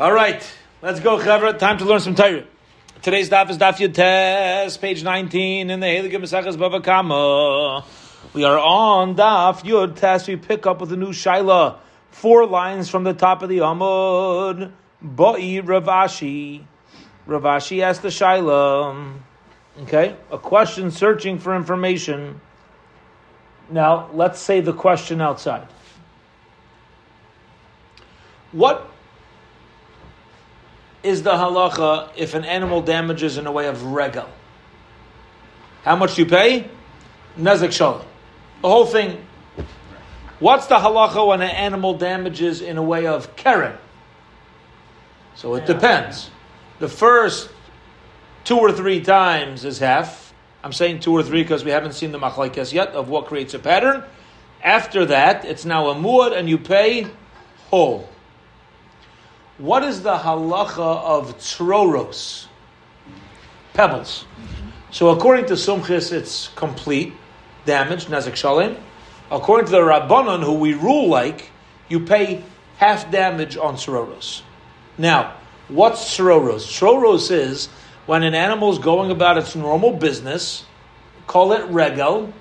All right, let's go, Chavra. Time to learn some Torah. Today's daf is daf Yud Tes, page 19 in the Heilige Mesachas Bava Kama. We are on daf Yud Tes. We pick up with a new Shaila. Four lines from the top of the Amud. Boi Ravashi. Ravashi asked the Shaila. Okay, a question searching for information. Now, let's say the question outside. What is the halacha if an animal damages in a way of regal? How much do you pay? Nezek shalom. The whole thing. What's the halacha when an animal damages in a way of keren? So it depends. The first two or three times is half. I'm saying two or three because we haven't seen the machlaikas yet of what creates a pattern. After that, it's now a muad and you pay whole. What is the halacha of troros? Pebbles. So according to Sumchis, it's complete damage, nezek shalim. According to the Rabbanon, who we rule like, you pay half damage on troros. Now, what's troros? Troros is when an animal is going about its normal business, call it regal,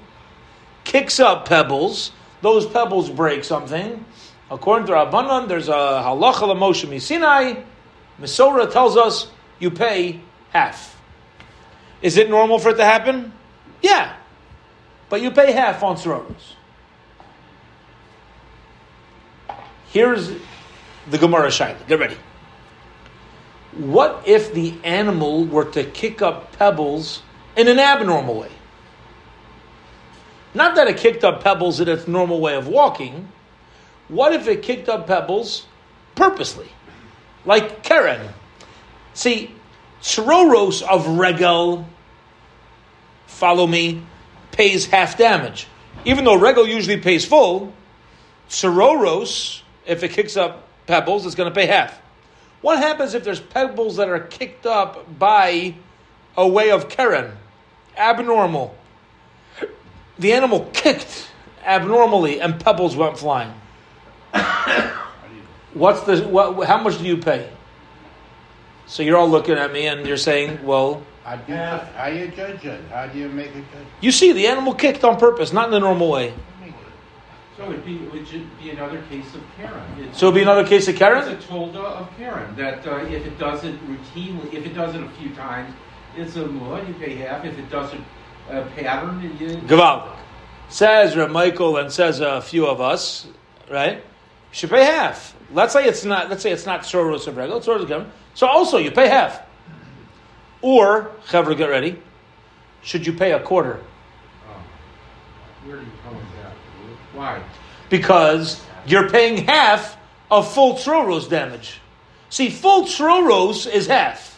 kicks up pebbles, those pebbles break something, According to Rabbanan, there's a halacha l'moshe misinai. Misora tells us you pay half. Is it normal for it to happen? Yeah, but you pay half on sororos. Here's the Gemara Shaila. Get ready. What if the animal were to kick up pebbles in an abnormal way? Not that it kicked up pebbles in its normal way of walking what if it kicked up pebbles purposely? Like Karen. See, Tsroros of Regel, follow me, pays half damage. Even though Regel usually pays full, Tsroros, if it kicks up pebbles, it's going to pay half. What happens if there's pebbles that are kicked up by a way of Karen? Abnormal. The animal kicked abnormally and pebbles went flying. What's the what? How much do you pay? So you're all looking at me and you're saying, "Well, how do you, how you judge it? How do you make it judge? You see, the animal kicked on purpose, not in the normal way. So it'd be, it would be another case of Keren. It's, so it'd be another case of Karen? It's a tolda of Karen, that uh, if it does it routinely, if it does it a few times, it's a muad, you pay half. If it does it a pattern, you... Gavaldik. Says Reb Michael and says a few of us, right? You should pay half. Let's say it's not. Let's say it's not soros of regular. Soros of So also you pay half. Or Chevra, get ready. Should you pay a quarter? Oh. Where do you come that? Why? Because you're paying half of full Troros damage. See, full Troros is half.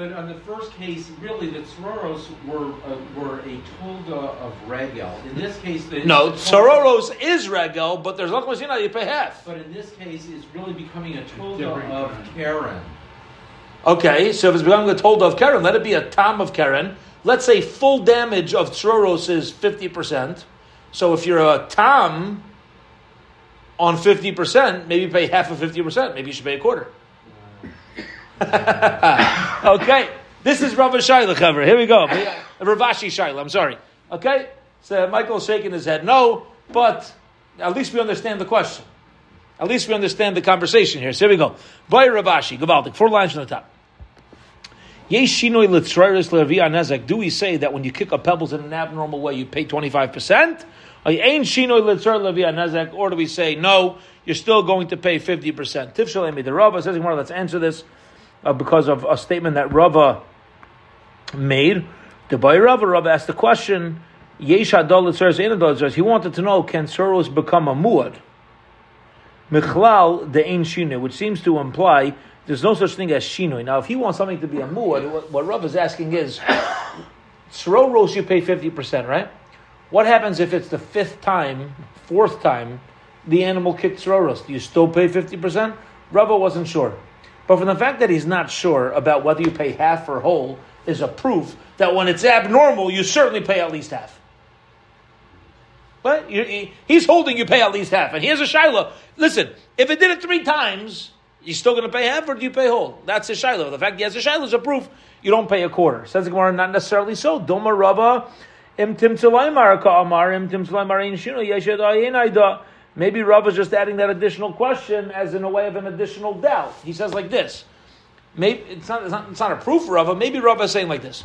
But on the first case, really, the Tsororos were uh, were a tolda of regel. In this case, the no Tsororos is regel, but there's not much you pay half. But in this case, it's really becoming a tolda of Keren. Okay, so if it's becoming a tolda of Keren, let it be a tam of Keren. Let's say full damage of Tsororos is fifty percent. So if you're a tam on fifty percent, maybe pay half of fifty percent. Maybe you should pay a quarter. okay, this is Rav Shaila cover. Here we go. Uh, Ravashi Shaila, I'm sorry. Okay, so Michael's shaking his head. No, but at least we understand the question. At least we understand the conversation here. So here we go. By Ravashi, Gavaldik, four lines from the top. Do we say that when you kick up pebbles in an abnormal way, you pay 25%? Or do we say, no, you're still going to pay 50%? Tifshalemi, the Rabbah says, let's answer this uh, because of a statement that Rava made. The boy Rava, Rava asked the question, Yesh Adol He wanted to know, can Soros become a muad? Michlal de ein shinu, which seems to imply there's no such thing as shinui. Now, if he wants something to be a muad, what, what Rav is asking is, Soros you pay 50%, right? What happens if it's the fifth time, fourth time, the animal kicked Soros? Do you still pay 50%? Rava wasn't sure. But from the fact that he's not sure about whether you pay half or whole is a proof that when it's abnormal, you certainly pay at least half. But he's holding you pay at least half. And here's a shiloh. Listen, if it did it three times, You still going to pay half, or do you pay whole? That's a shiloh. The fact he has a shiloh is a proof you don't pay a quarter. Says the Gemara, not necessarily so. Doma Rava im tim ka'amar im tim shino Maybe Rav is just adding that additional question as in a way of an additional doubt. He says like this. Maybe it's not, it's not, it's not a proof for Rava. Maybe Rava is saying like this.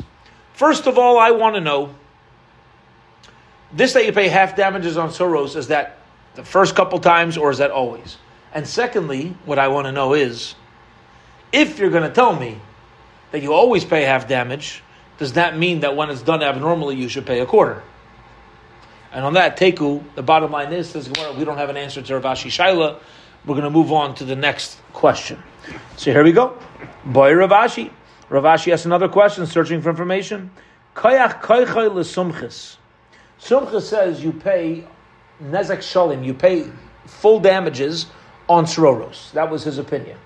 First of all, I want to know this that you pay half damages on Soros is that the first couple times or is that always? And secondly, what I want to know is if you're going to tell me that you always pay half damage, does that mean that when it's done abnormally you should pay a quarter? And on that, Teku, the bottom line is, says we don't have an answer to Rav Ashi Shaila. We're going to move on to the next question. So here we go. Boy Rav Ashi. Ravashi asks another question, searching for information. Koyach koychay lesumchis. Sumchis Sumchis says you pay nezek shalim, you pay full damages on sroros. That was his opinion.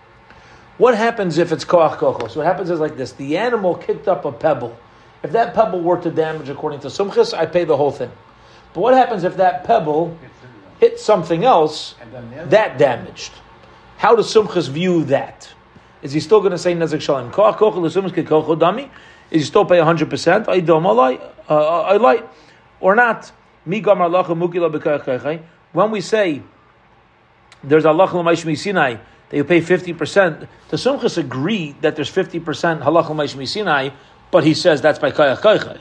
What happens if it's koach kochos? What happens is like this: the animal kicked up a pebble. If that pebble were to damage according to sumchis, I pay the whole thing. But what happens if that pebble hit something else that damaged? How does sumchis view that? Is he still going to say nezek dami. Is he still pay hundred percent? I don't I like or not. When we say there's Allah Sinai that you pay 50%, the Sumchas agree that there's 50% halach Sinai, but he says that's by kayach kaychay.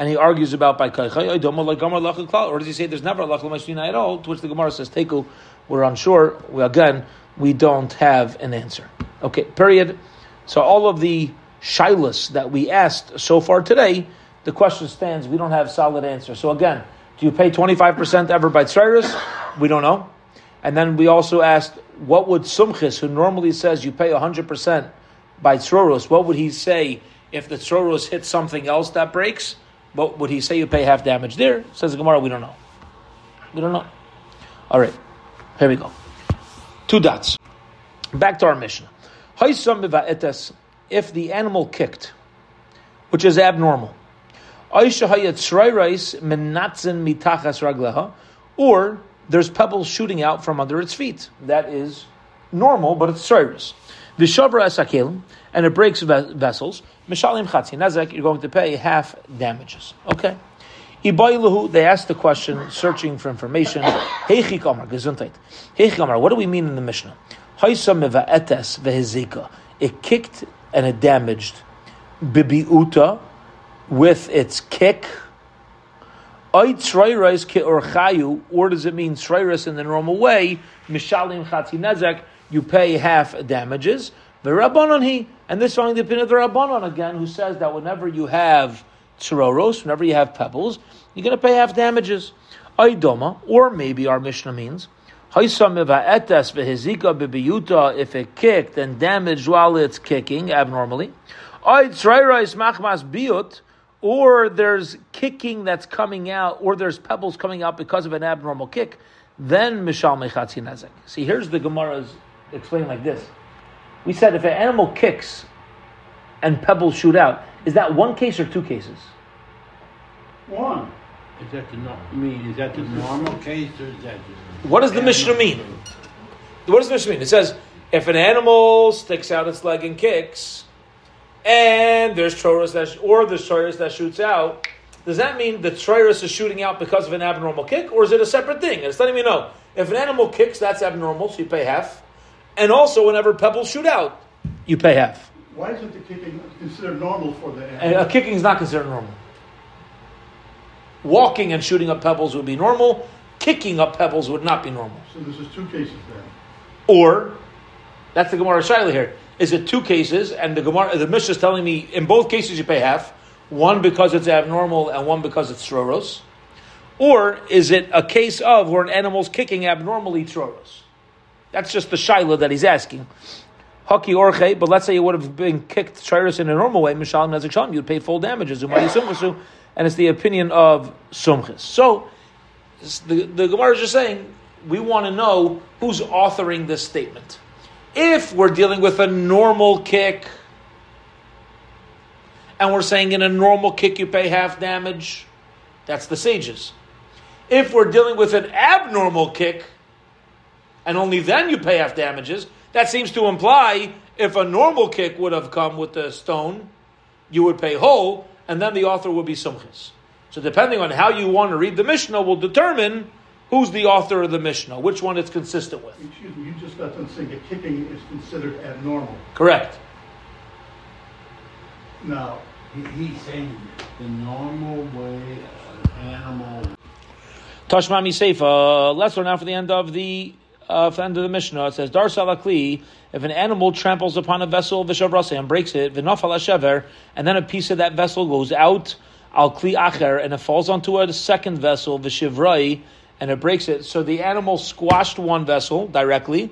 And he argues about by kaychay, oh, or does he say there's never halach Sinai at all, to which the Gemara says, Teku, we're unsure. We, again, we don't have an answer. Okay, period. So all of the shilas that we asked so far today, the question stands, we don't have solid answer. So again, do you pay 25% ever by tzairis? We don't know. And then we also asked, what would Sumchis, who normally says you pay 100% by tzroros, what would he say if the tzroros hits something else that breaks? What would he say you pay half damage there? Says the Gemara, we don't know. We don't know. All right, here we go. Two dots. Back to our mission. If the animal kicked, which is abnormal, or there's pebbles shooting out from under its feet. That is normal, but it's esakel, and it breaks vessels. Mishalim chatzi nezek, you're going to pay half damages. Okay. Ibaylahu, they asked the question, searching for information. Heichi kamar, gesundheit. Heichi kamar, what do we mean in the Mishnah? It kicked and it damaged. Bibiuta, with its kick. Or does it mean Sreiris in the normal way? Mishalim Chatzi Nezek, you pay half damages. The Rabbanon he, and this is only the opinion of the Rabbanon again, who says that whenever you have tsuroros, whenever you have pebbles, you're going to pay half damages. Aidoma, or maybe our Mishnah means, if it kicked and damaged while it's kicking abnormally, or there's kicking that's coming out, or there's pebbles coming out because of an abnormal kick, then mishal mechatzi nezek. See, here's the Gemara's explaining like this. We said if an animal kicks and pebbles shoot out, is that one case or two cases? One. Is that the no- I mean, is that the normal case or is that? What does the Mishnah mean? What does the Mishnah mean? It says if an animal sticks out its leg and kicks, and there's troris that, or there's troris that shoots out. Does that mean the troris is shooting out because of an abnormal kick, or is it a separate thing? And it's letting me know if an animal kicks, that's abnormal, so you pay half. And also, whenever pebbles shoot out, you pay half. Why isn't the kicking considered normal for the animal? A kicking is not considered normal. Walking and shooting up pebbles would be normal. Kicking up pebbles would not be normal. So this is two cases then. Or, that's the Gemara Shaila here. Is it two cases? And the Gemara, the Mishnah is telling me in both cases you pay half. One because it's abnormal and one because it's troros. Or is it a case of where an animal's kicking abnormally troros? That's just the shaila that he's asking. Haki orche, but let's say you would have been kicked troros in a normal way, mishalim nezik shalim, you'd pay full damages. And it's the opinion of sumchis. So the, the Gemara is just saying we want to know who's authoring this statement. If we're dealing with a normal kick, and we're saying in a normal kick you pay half damage, that's the sages. If we're dealing with an abnormal kick, and only then you pay half damages, That seems to imply if a normal kick would have come with the stone, you would pay whole, and then the author would be sumchis. So depending on how you want to read the Mishnah will determine who's the author of the Mishnah, which one it's consistent with. Excuse me, you just got done saying that kicking is considered abnormal. Correct. Now, he's saying the normal way an animal Tashmami Seifa. Let's learn now for the end of the uh, the end of the Mishnah. It says Dar Salakli. If an animal tramples upon a vessel v'shavrase and breaks it, v'nafal shever, and then a piece of that vessel goes out al kli acher, and it falls onto a second vessel v'shivrai, and it breaks it. So the animal squashed one vessel directly.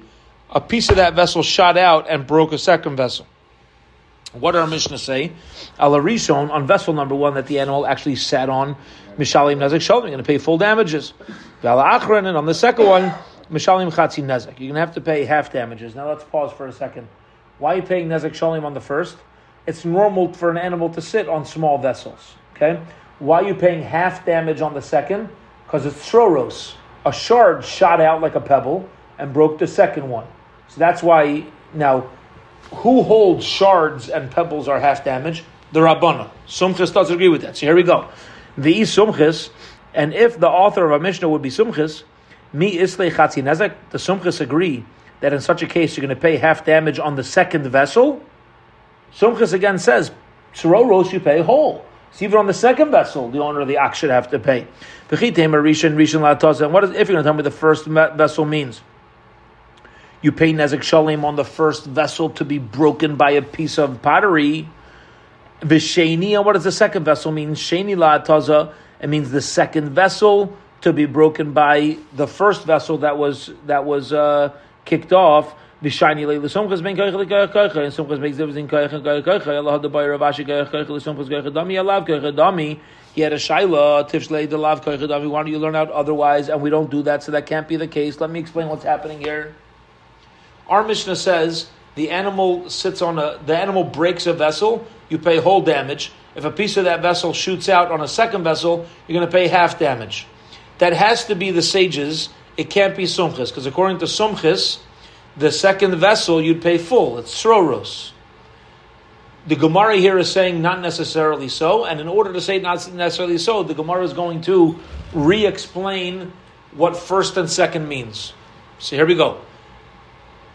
A piece of that vessel shot out and broke a second vessel. What our Mishnah say? Al Rishon on vessel number one that the animal actually sat on Mishalim Nezek Shalom. You're going to pay full damages. Val Achron and on the second one Mishalim Chatzi Nezek. You're going to have to pay half damages. Now let's pause for a second. Why are you paying Nezek Shalom on the first? It's normal for an animal to sit on small vessels. Okay. Why are you paying half damage on the second? Because it's shroros. A shard shot out like a pebble and broke the second one. So that's why now who holds shards and pebbles are half damage? The Rabbana. Sumchis does agree with that. So here we go. The Sumchis, and if the author of a Mishnah would be Sumchis, mi islei chatzi nezek, the Sumchis agree that in such a case you're going to pay half damage on the second vessel. Sumchis again says, Sororos you pay whole. So even on the second vessel, the owner of the ox should have to pay. And what is, if you're going to tell me the first vessel means? You pay Nezek Shalim on the first vessel to be broken by a piece of pottery. Visheni, and what does the second vessel mean? Sheni la. It means the second vessel to be broken by the first vessel that was that was uh, kicked off. Somchas ben and makes and. Allah the koich lesomchas koich dami alav dami. He had a shaila tifshlei the lav koich dami. Why don't you learn out otherwise? And we don't do that, so that can't be the case. Let me explain what's happening here. Our Mishnah says the animal sits on a, the animal breaks a vessel, you pay whole damage. If a piece of that vessel shoots out on a second vessel, you're going to pay half damage. That has to be the sages. It can't be sumchis, because according to sumchis, the second vessel you'd pay full. It's sroros. The Gemara here is saying not necessarily so, and in order to say not necessarily so, the Gemara is going to re-explain what first and second means. So here we go.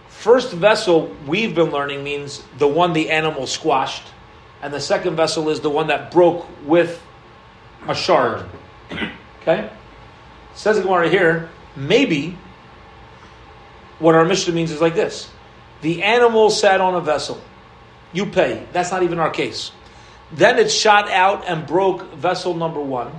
First vessel we've been learning means the one the animal squashed, and the second vessel is the one that broke with a shard. Okay? Says the Gemara here, maybe what our Mishnah means is like this. The animal sat on a vessel. You pay. That's not even our case. Then it shot out and broke vessel number one.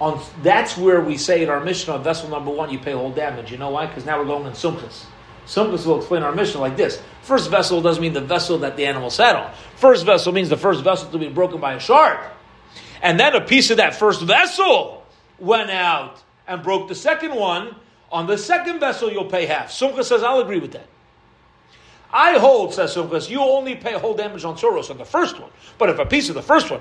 On that's where we say in our mission Mishnah, vessel number one, you pay whole damage. You know why? Because now we're going in Sumchas. Sumchas will explain our Mishnah like this: First vessel doesn't mean the vessel that the animal sat on. First vessel means the first vessel to be broken by a shard, and then a piece of that first vessel went out and broke the second one. On the second vessel, you'll pay half. Sumchas says, "I'll agree with that." I hold, says Sumchas, you only pay whole damage on Soros on the first one. But if a piece of the first one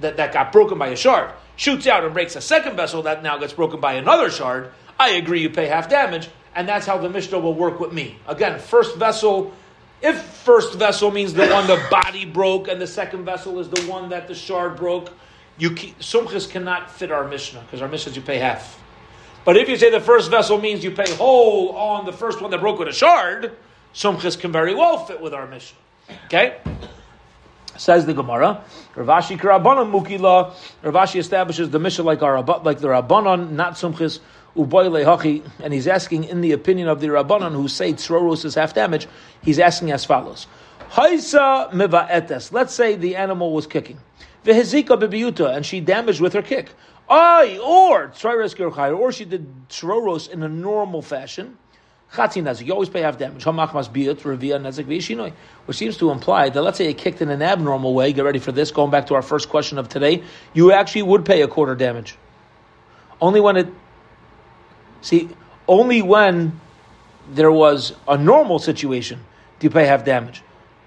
that, that got broken by a shard shoots out and breaks a second vessel that now gets broken by another shard, I agree you pay half damage, and that's how the Mishnah will work with me. Again, first vessel, if first vessel means the one the body broke, and the second vessel is the one that the shard broke, you Sumchas cannot fit our Mishnah, because our Mishnah is you pay half. But if you say the first vessel means you pay whole on the first one that broke with a shard, Sumchas can very well fit with our Mishnah. Okay? Says the Gemara, Ravashi Karabanan Mukila. Ravashi establishes the Mishnah like our like the Rabbanon, not Sumchis Uboyle Hachi, and he's asking in the opinion of the Rabbanon who say Tzroros is half damage. He's asking as follows: Haisa etes. Let's say the animal was kicking. Vehezika bibiyuta, and she damaged with her kick. Ay, or or she did Tzroros in a normal fashion. Chatzi nezik. You always pay half damage. Hamach must be revia nezik v'yishinoi. Which seems to imply that let's say it kicked in an abnormal way. Get ready for this. Going back to our first question of today, you actually would pay a quarter damage. Only when it, see, only when there was a normal situation do you pay half damage.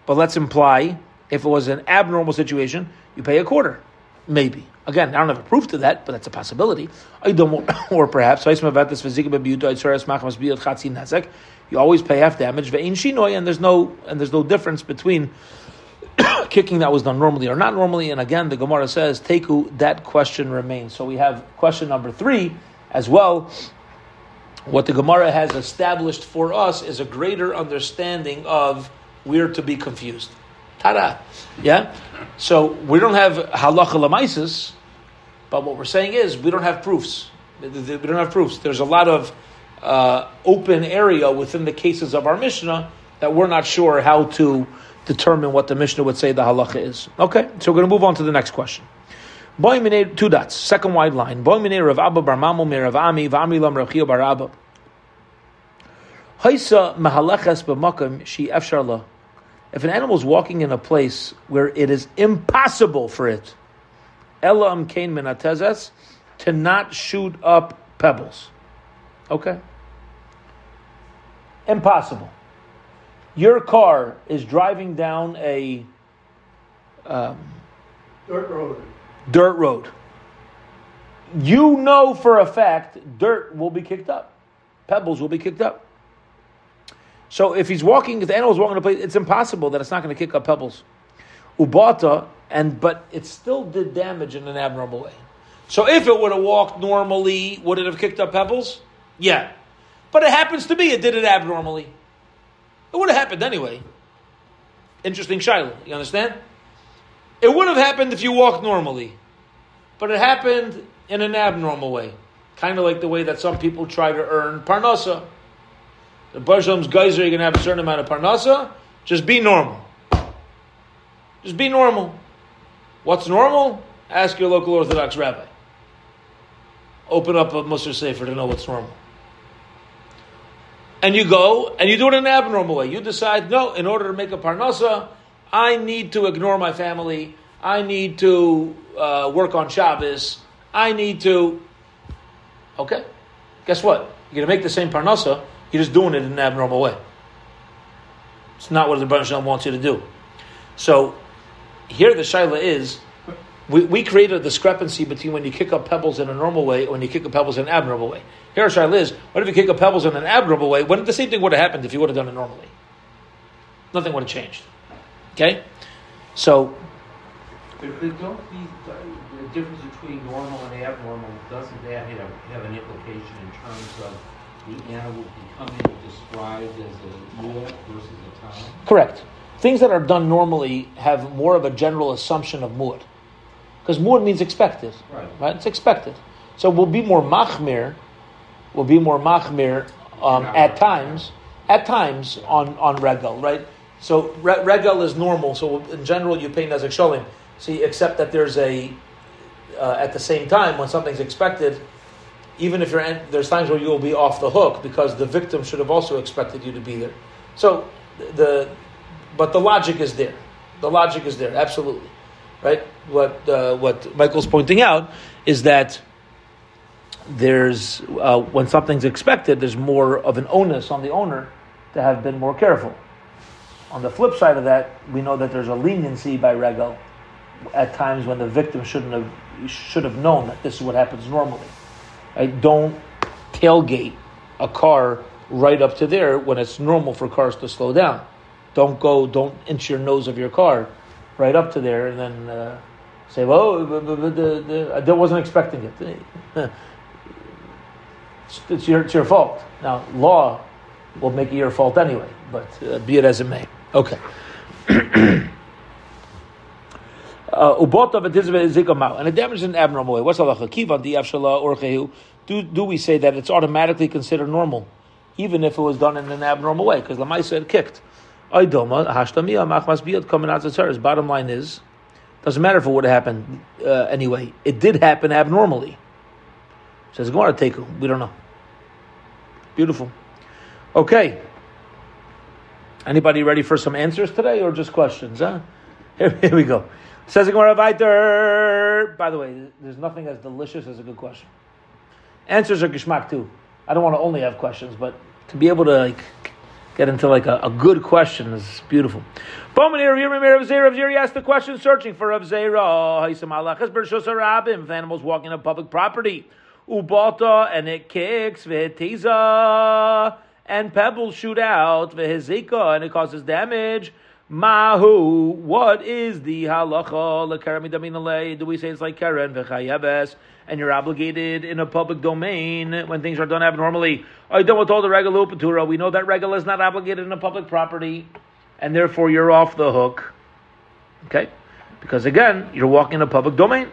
But let's imply if it was an abnormal situation, you pay a quarter, maybe. Again, I don't have a proof to that, but that's a possibility. Or perhaps you always pay half damage, and there's no and there's no difference between kicking that was done normally or not normally. And again, the Gemara says, Teku, that question remains. So we have question number three as well. What the Gemara has established for us is a greater understanding of we're to be confused. Tada. Yeah? So we don't have halacha lamaisis, but what we're saying is we don't have proofs. We don't have proofs. There's a lot of uh, open area within the cases of our Mishnah that we're not sure how to determine what the Mishnah would say the halacha is. Okay, so we're going to move on to the next question. Two dots, second wide line. Rav Abba Bar Mamu Rav Ami V'Ami Lam Bar Abba. Haisa mahaleches b'makam she efsharla. If an animal is walking in a place where it is impossible for it, elam kain minatezes, to not shoot up pebbles. Okay? Impossible. Your car is driving down a um, Dirt road. dirt road. You know for a fact dirt will be kicked up, pebbles will be kicked up. So if he's walking, if the animal's walking in a place, it's impossible that it's not going to kick up pebbles. Ubata, and but it still did damage in an abnormal way. So if it would have walked normally, would it have kicked up pebbles? Yeah. But it happens to be it did it abnormally. It would have happened anyway. Interesting Shiloh, you understand? It would have happened if you walked normally. But it happened in an abnormal way. Kind of like the way that some people try to earn parnasa. The Barsham's you're going to have a certain amount of parnasa. Just be normal. Just be normal. What's normal? Ask your local Orthodox rabbi. Open up a Musar Sefer to know what's normal. And you go and you do it in an abnormal way. You decide, no, in order to make a parnasa, I need to ignore my family. I need to uh, work on Shabbos. I need to. Okay. Guess what? You're going to make the same parnasa. You're just doing it in an abnormal way. It's not what the Baruch Shalom wants you to do. So here the shaila is, we, we create a discrepancy between when you kick up pebbles in a normal way and when you kick up pebbles in an abnormal way. Here shaila is, what if you kick up pebbles in an abnormal way? When the same thing would have happened if you would have done it normally? Nothing would have changed. Okay? So But, but don't these, the difference between normal and abnormal, doesn't that have, have an implication in terms of the animal becoming described as a mu'at versus a tam? Correct. Things that are done normally have more of a general assumption of mu'ad. Because mu'ad means expected. Right. Right? It's expected. So we'll be more machmir, we'll be more machmir um, at times, at times on, on regal, right? So re- regal is normal, so in general you pay nezek sholim. See, except that there's a, uh, at the same time, when something's expected, even if you're, there's times where you will be off the hook because the victim should have also expected you to be there. So the, but the logic is there. The logic is there, absolutely, right? What uh, what Michael's pointing out is that there's uh, when something's expected, there's more of an onus on the owner to have been more careful. On the flip side of that, we know that there's a leniency by regal at times when the victim shouldn't have should have known that this is what happens normally. Right? Don't tailgate a car right up to there when it's normal for cars to slow down. Don't go, don't inch your nose of your car right up to there and then uh, say, well, the, the, the, I wasn't expecting it. It's, it's, your, it's your fault. Now, law will make it your fault anyway, but uh, be it as it may. Okay. Ubota v'tizve zikamau, and it damages in an abnormal way. What's halacha? Kivan di avshala orchehu. Do do we say that it's automatically considered normal, even if it was done in an abnormal way? Because lamaisa had kicked. Aydoma hashtamiya machmas biyad coming out His Bottom line is, doesn't matter if it would have happened uh, anyway. It did happen abnormally. Says Gemara Teku. We don't know. Beautiful. Okay. Anybody ready for some answers today, or just questions? Huh? Here, here we go. Says the Gemara. By the way, there's nothing as delicious as a good question. Answers are geschmack too. I don't want to only have questions, but to be able to like get into like a, a good question. is beautiful. Bowman here, here, Rav Zera. Rav Zera asked the question, searching for Rav Zera. Haisam alachas bershus harabim. If animals walking on public property, ubata and it kicks v'tiza and pebbles shoot out v'hizika and it causes damage. Mahu, what is the halacha? Do we say it's like karen v'chayebes? And you're obligated in a public domain when things are done abnormally. I don't want all the regal upatura. We know that regal is not obligated in a public property, and therefore you're off the hook. Okay, because again, you're walking in a public domain.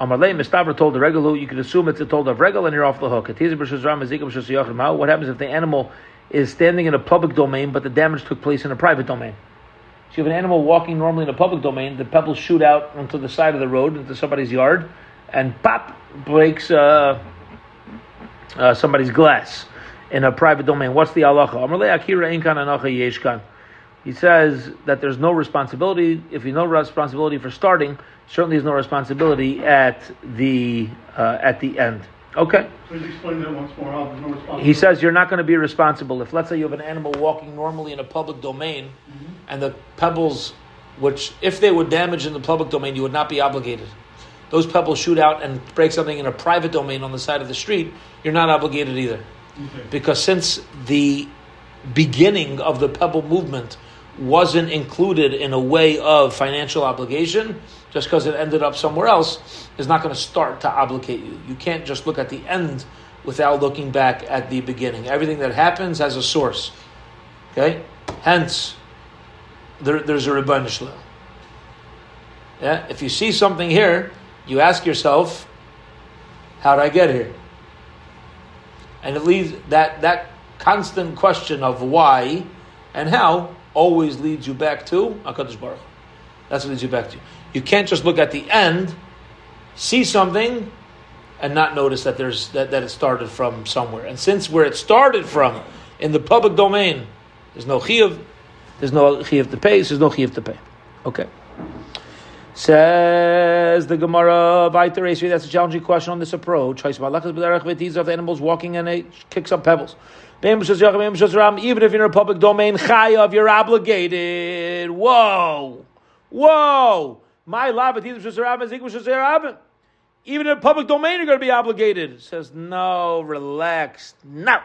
Amarle Mistavra told the regal, you could assume it's a told of regal, and you're off the hook. What happens if the animal is standing in a public domain, but the damage took place in a private domain? So you have an animal walking normally in a public domain, the pebbles shoot out onto the side of the road, into somebody's yard, and pop breaks uh, uh, somebody's glass in a private domain. What's the halacha? He says that there's no responsibility. If you no responsibility for starting, certainly there's no responsibility at the uh, at the end. Okay. Please explain that once more, there's no. He says you're not going to be responsible if, let's say, you have an animal walking normally in a public domain, mm-hmm. and the pebbles, which if they were damaged in the public domain, you would not be obligated. Those pebbles shoot out and break something in a private domain on the side of the street. You're not obligated either, Okay. because since the beginning of the pebble movement wasn't included in a way of financial obligation, just because it ended up somewhere else, is not going to start to obligate you. You can't just look at the end without looking back at the beginning. Everything that happens has a source. Okay? Hence, there, there's a Rebbeinu Yeah? If you see something here, you ask yourself, how did I get here? And it leads that that constant question of why and how always leads you back to Hakadosh Baruch. That's what leads you back to. You You can't just look at the end, see something, and not notice that there's that, that it started from somewhere. And since where it started from in the public domain, there's no chiyuv, there's no chiyuv to pay, there's no chiyuv to pay. Okay. Says the Gemara, Esri, that's a challenging question on this approach. If the animals walking and it kicks up pebbles. Even if you're in a public domain, chayav, you're obligated. Whoa, whoa. My love, even in a public domain, you're going to be obligated. It Says no, relax. No,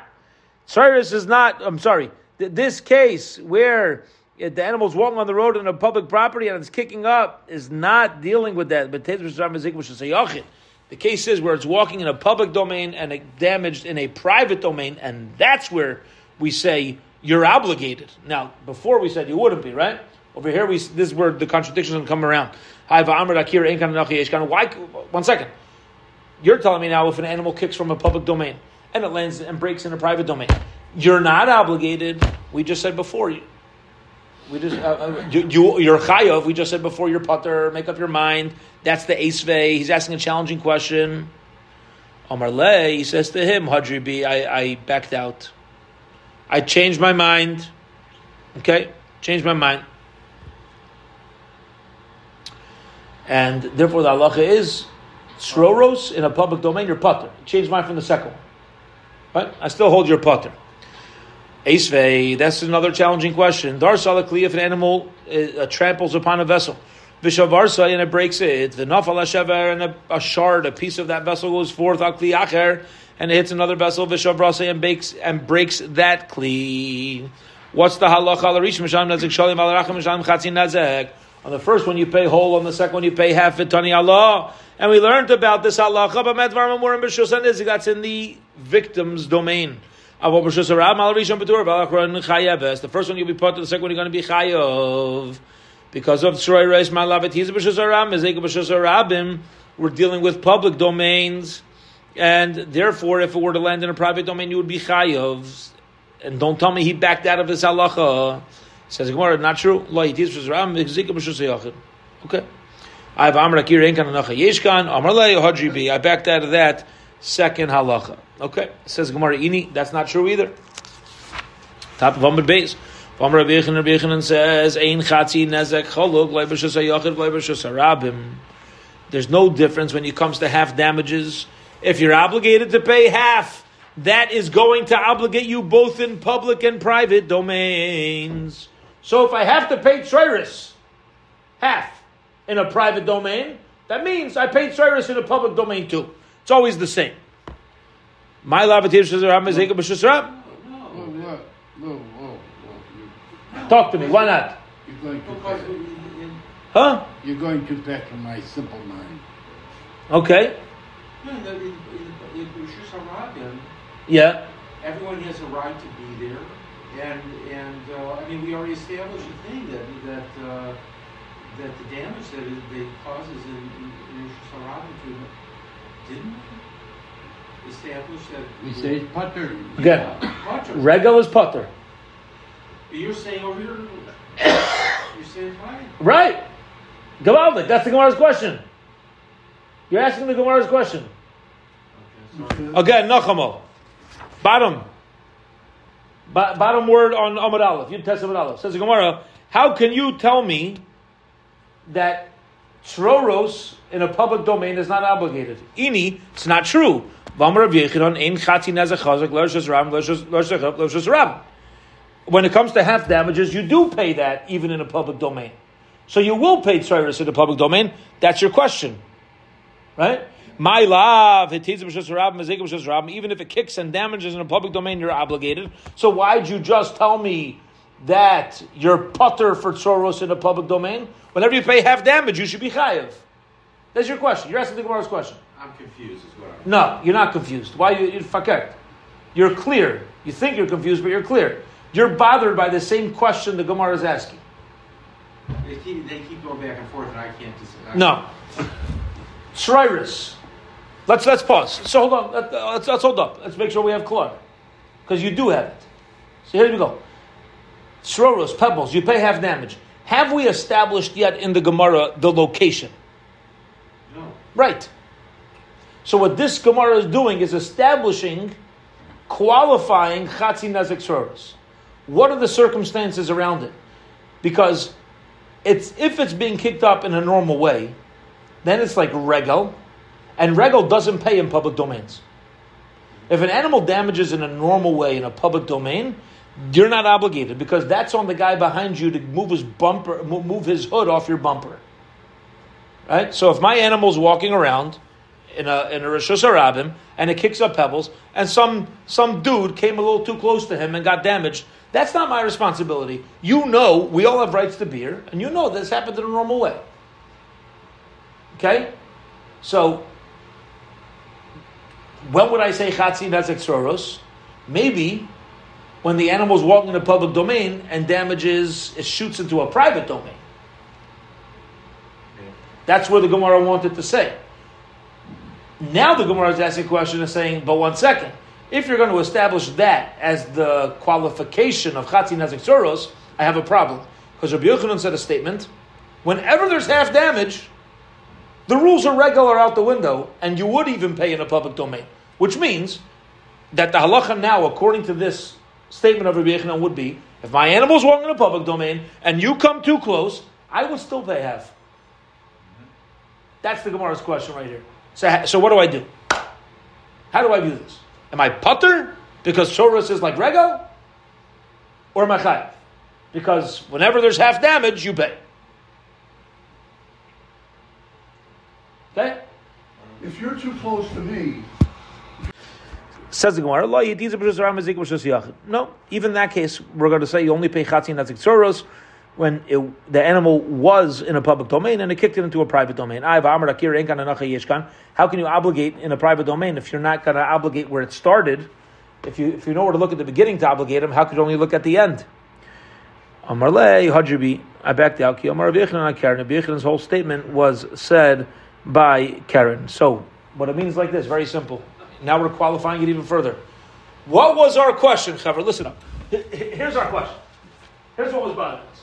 this is not. I'm sorry. Th- This case where the animal's walking on the road in a public property and it's kicking up is not dealing with that. But the case is where it's walking in a public domain and it damaged in a private domain, and that's where we say you're obligated. Now, before we said you wouldn't be, right? Over here, we this is where the contradictions can come around. Why? One second. You're telling me now if an animal kicks from a public domain and it lands and breaks in a private domain, you're not obligated. We just said before. We just uh, uh, you, you you're chayav. We just said before your putter. Make up your mind. That's the esvei. He's asking a challenging question. Omar Le, he says to him, Hadri B, I, I backed out. I changed my mind. Okay, changed my mind. And therefore, the halacha is sroros in a public domain. Your putter. Change mine from the second. Right? I still hold your putter. Esvei, that's another challenging question. Dar salakli, if an animal uh, tramples upon a vessel, vishavarsa, and it breaks it, the nafal and a, shard, a piece of that vessel goes forth, al kli acher, and it hits another vessel, vishavrasa, and breaks, and breaks that kli. What's the halacha? On the first one, you pay whole. On the second one, you pay half it. Tani Allah. And we learned about this halacha, but medvar mamurim b'shus nizik. That's in the victim's domain. The first one you'll be put the second one you're going to be chayev. Because of Tzroy Reis Malavet, he's a harabim. We're dealing with public domains. And therefore, if it were to land in a private domain, you would be chayev. And don't tell me he backed out of this halacha. Says Gemara, not true. Okay. I have Amr Akir Enkan Anacha Yeshkan, Amr Hadri B. I backed out of that second halacha. Okay, says Gemara Ini, that's not true either. Top of Amr base. Amr Rabbi Yechanan says, Ein Chatzi Nezek Choluk, Leibashus HaYachid, Leibashus HaRabim. There's no difference when it comes to half damages. If you're obligated to pay half, that is going to obligate you both in public and private domains. So if I have to pay Treiris, half in a private domain, that means I paid Treiris in a public domain too. It's always the same. My lavatir shazarab mezeka b'shazarab. Whoa, whoa, whoa, whoa, whoa. Talk to me. Why not? You're going to Because back, in, Huh? you're going to back to my simple mind. Okay. in, in, the- in, in, in Rishus Harabim, Yeah. everyone has a right to be there, and and uh, I mean we already established a thing that that uh, that the damage that it, that it causes in, in, in Rishus didn't establish that We say it's putter. Again, Roger, Regal is putter. you're saying over here you're saying fine. Right. Gavaldik. That's the Gemara's question. You're asking the Gemara's question. Okay, sorry. Again, Nachamo. Bottom. Ba- bottom word on Amud Aleph. Yud Tes Amud Aleph. Says the Gemara, how can you tell me that Troros in a public domain is not obligated? Ini, it's not true. When it comes to half damages, you do pay that even in a public domain. So you will pay Troros in the public domain. That's your question. Right? My love, even if it kicks and damages in a public domain, you're obligated. So why'd you just tell me that you're putter for Tsoros in a public domain? Whenever you pay half damage, you should be chayiv. That's your question. You're asking the Gemara's question. I'm confused as well. No, you're not confused. Why you you're fakert? You're clear. You think you're confused, but you're clear. You're bothered by the same question the Gemara is asking. They keep they keep going back and forth, and I can't decide. No. Shriris. Let's let's pause. So hold on. Let, uh, us let's hold up. Let's make sure we have Clark. Because you do have it. So here we go. Shroros, pebbles, you pay half damage. Have we established yet in the Gemara the location? No. Right. So what this Gemara is doing is establishing, qualifying Chatzi Nezek Shroros. What are the circumstances around it? Because it's if it's being kicked up in a normal way, then it's like regal, and regal doesn't pay in public domains. If an animal damages in a normal way in a public domain, you're not obligated because that's on the guy behind you to move his bumper, move his hood off your bumper. Right. So if my animal's walking around in a in a rishus harabim and it kicks up pebbles, and some some dude came a little too close to him and got damaged, that's not my responsibility. You know, we all have rights to beer, and you know this happened in a normal way. Okay? So, when would I say chatzi nezek soros? Maybe when the animal's walking in a public domain and damages, it shoots into a private domain. That's where the Gemara wanted to say. Now the Gemara is asking a question and saying, but one second. If you're going to establish that as the qualification of Chatzi Nezek Soros, I have a problem. Because Rabbi Yochanan said a statement, whenever there's half damage, the rules are regular out the window, and you would even pay in a public domain. Which means that the halacha now, according to this statement of Rabbi Yochanan, would be, if my animal's walking in a public domain, and you come too close, I would still pay half. That's the Gemara's question right here. So, so what do I do? How do I do this? Am I putter because Soros is like rego? Or am I chayiv? Because whenever there's half damage, you pay. Okay? If you're too close to me, Says the Gemara. No, even in that case, we're going to say you only pay chatzin soros when it, the animal was in a public domain and it kicked it into a private domain. How can you obligate in a private domain if you're not going to obligate where it started? If you if you know where to look at the beginning to obligate him, how could you only look at the end? I backed out. Rabbi whole statement was said by Karen. So what it means like this, very simple. Now we're qualifying it even further. What was our question, Chaver? Listen up. Here's our question. Here's what was bothering us.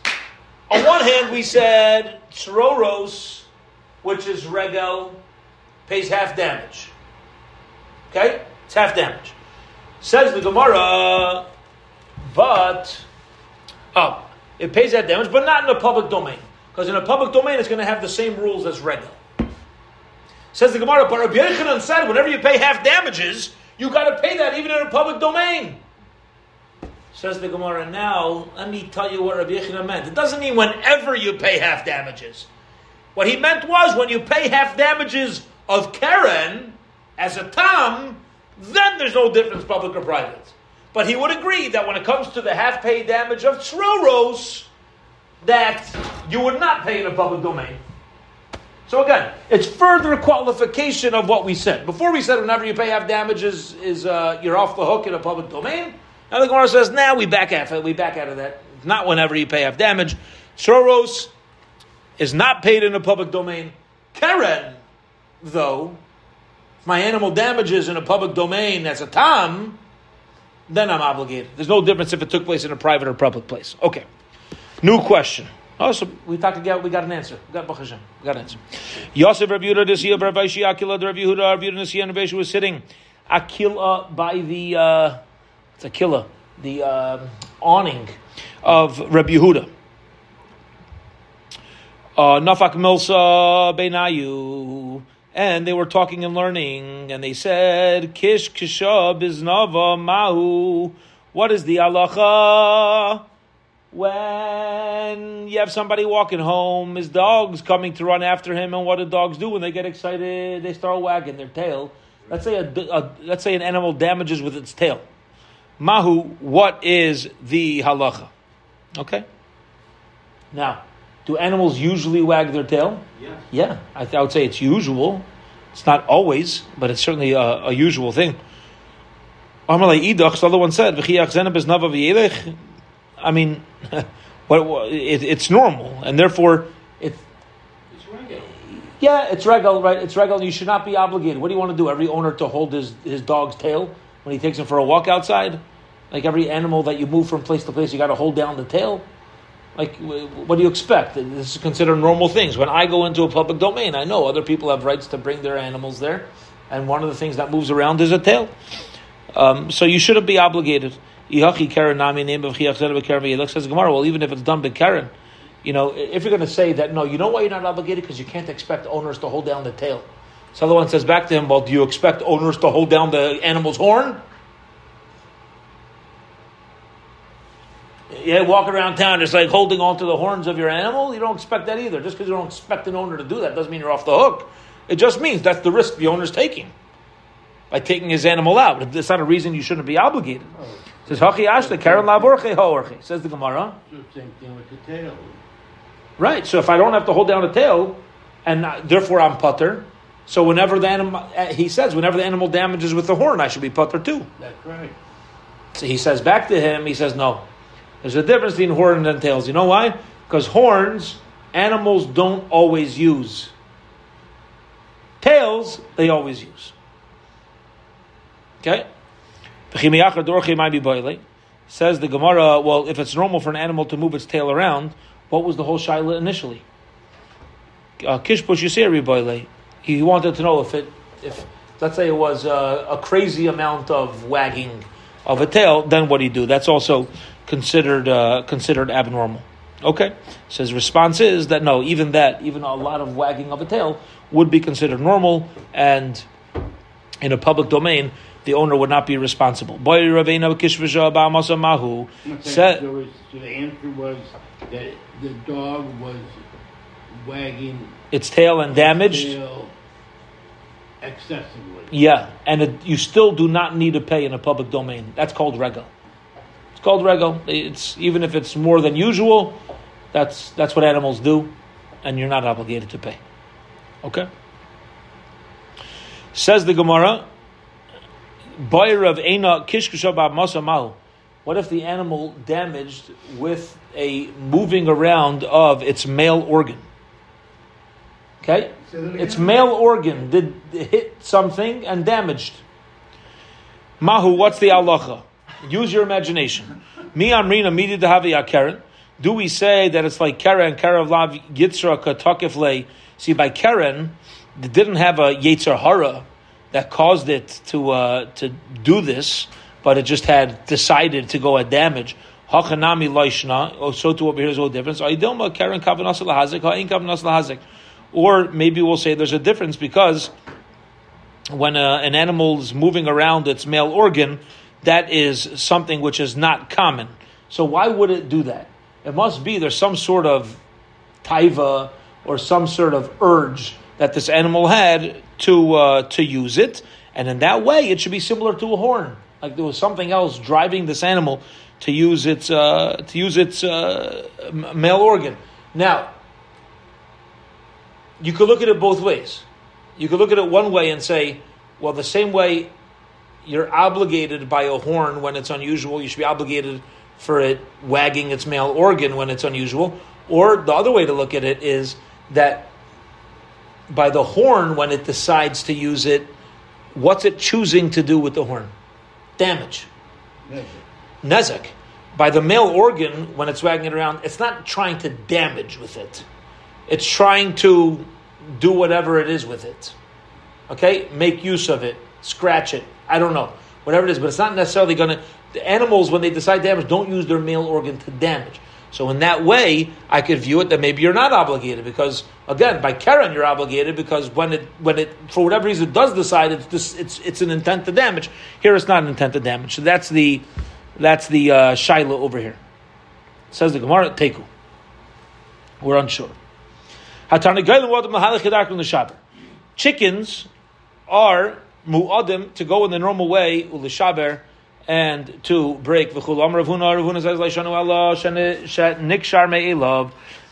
On one hand, we said Tsroros, which is regel, pays half damage. Okay? It's half damage. Says the Gemara, but, oh, it pays that damage, but not in a public domain. Because in a public domain, it's going to have the same rules as regel. Says the Gemara, but Rabbi Yochanan said, whenever you pay half damages, You got to pay that even in a public domain. Says the Gemara. Now, let me tell you what Rabbi Yechina meant. It doesn't mean whenever you pay half damages. What he meant was when you pay half damages of Karen as a tam, then there's no difference public or private. But he would agree that when it comes to the half pay damage of Tsroros, that you would not pay in a public domain. So again, it's further qualification of what we said. Before we said whenever you pay half damages is uh, you're off the hook in a public domain. Now the Gemara says, now we back out of we back out of that. Not whenever you pay half damage. Tsroros is not paid in a public domain. Keren, though, if my animal damages in a public domain as a tam, then I'm obligated. There's no difference if it took place in a private or public place. Okay. New question. So we talked again. We got an answer. We got Baruch Hashem. We got an answer. Yosef Rabbi Yehuda year, Rabbi Akila, Rabbi Yehuda, Rabbi Yehuda Nasi, and Rabbi was sitting Akila by the uh, it's Akila, the uh, awning of Rabbi Yehuda. Uh, Nafak Milsa Benayu. And they were talking and learning, and they said, Kish Kishab is Nava Mahu. What is the halacha? When you have somebody walking home, his dog's coming to run after him, and what do dogs do when they get excited? They start wagging their tail. Let's say a, a let's say an animal damages with its tail. Mahu, what is the halacha? Okay. Now, do animals usually wag their tail? Yeah. Yeah, I, th- I would say it's usual. It's not always, but it's certainly a, a usual thing. Amalei idach, the other one said, I mean, what, it, it's normal, and therefore it's It's regular. yeah, it's regal, right? It's regal. You should not be obligated. What do you want to do? Every owner to hold his his dog's tail when he takes him for a walk outside. Like every animal that you move from place to place, you got to hold down the tail. Like, what do you expect? This is considered normal things. When I go into a public domain, I know other people have rights to bring their animals there, and one of the things that moves around is a tail. Um, so you shouldn't be obligated. Ihachi Karen Nami name of says Gemara. Well, even if it's done by Karen, you know, if you're going to say that, no, you know why you're not obligated because you can't expect owners to hold down the tail. So the one says back to him, well, do you expect owners to hold down the animal's horn? Yeah, walk around town, it's like holding onto the horns of your animal. You don't expect that either. Just because you don't expect an owner to do that doesn't mean you're off the hook. It just means that's the risk the owner's taking by taking his animal out. It's not a reason you shouldn't be obligated. Oh. Says Hachi Ashla Karen Lavorche Hoorche. Says the Gemara. Same thing with the tail. Right. So if I don't have to hold down the tail, and uh, therefore I'm putter. So whenever the animal, uh, he says, whenever the animal damages with the horn, I should be putter too. That's right. So he says back to him, he says, no. There's a difference between horns and tails. You know why? Because horns, animals don't always use. Tails, they always use. Okay? Says the Gemara, well, if it's normal for an animal to move its tail around, what was the whole shaila initially? Uh, Kishbush Yiseri Boile. He wanted to know if it, if let's say it was uh, a crazy amount of wagging of a tail, then what do you do? That's also considered uh, considered abnormal. Okay, so his response is that no, even that, even a lot of wagging of a tail would be considered normal, and in a public domain, the owner would not be responsible. Boy, Ba'amasa Mahu said. so, so the answer was that the dog was wagging its tail and damaged. tail excessively. Yeah, and it, you still do not need to pay in a public domain. That's called regal. It's called regal. It's even if it's more than usual. That's that's what animals do, and you're not obligated to pay. Okay. Says the Gemara. Boyer of Eina Kishkushabab Masamahu. What if the animal damaged with a moving around of its male organ? Okay? Its male organ did hit something and damaged. Mahu, what's the halacha? Use your imagination. Mi amrina midi dehavi karen. Do we say that it's like Karen, Karen lav yitzra katakifle? See, by Karen, it didn't have a yetzer hara that caused it to uh, to do this, but it just had decided to go at damage. Hachanami loishna. Oh, so to over here is no difference. Aidilma Karen kavanas lahazik. Ha'in kavanas lahazik. Or maybe we'll say there's a difference because when uh, an animal is moving around its male organ, that is something which is not common. So why would it do that? It must be there's some sort of taiva or some sort of urge that this animal had to uh, to use it, and in that way, it should be similar to a horn. Like there was something else driving this animal to use its uh, to use its uh, male organ. Now, you could look at it both ways. You could look at it one way and say, well, the same way you're obligated by a horn when it's unusual, you should be obligated for it wagging its male organ when it's unusual. Or the other way to look at it is that by the horn, when it decides to use it, what's it choosing to do with the horn? Damage. Nezek. By the male organ, when it's wagging it around, it's not trying to damage with it. It's trying to do whatever it is with it. Okay? Make use of it. Scratch it. I don't know. Whatever it is, but it's not necessarily going to. The animals, when they decide damage, don't use their male organ to damage. So in that way, I could view it that maybe you're not obligated because again, by Karen you're obligated because when it when it for whatever reason does decide it's this, it's it's an intent to damage. Here it's not an intent to damage. So that's the that's the uh, shaila over here. Says the Gemara Teku. We're unsure. Chickens are mu'adim to go in the normal way ulishaber and to break. The Khulam Rhuna Rhuna says,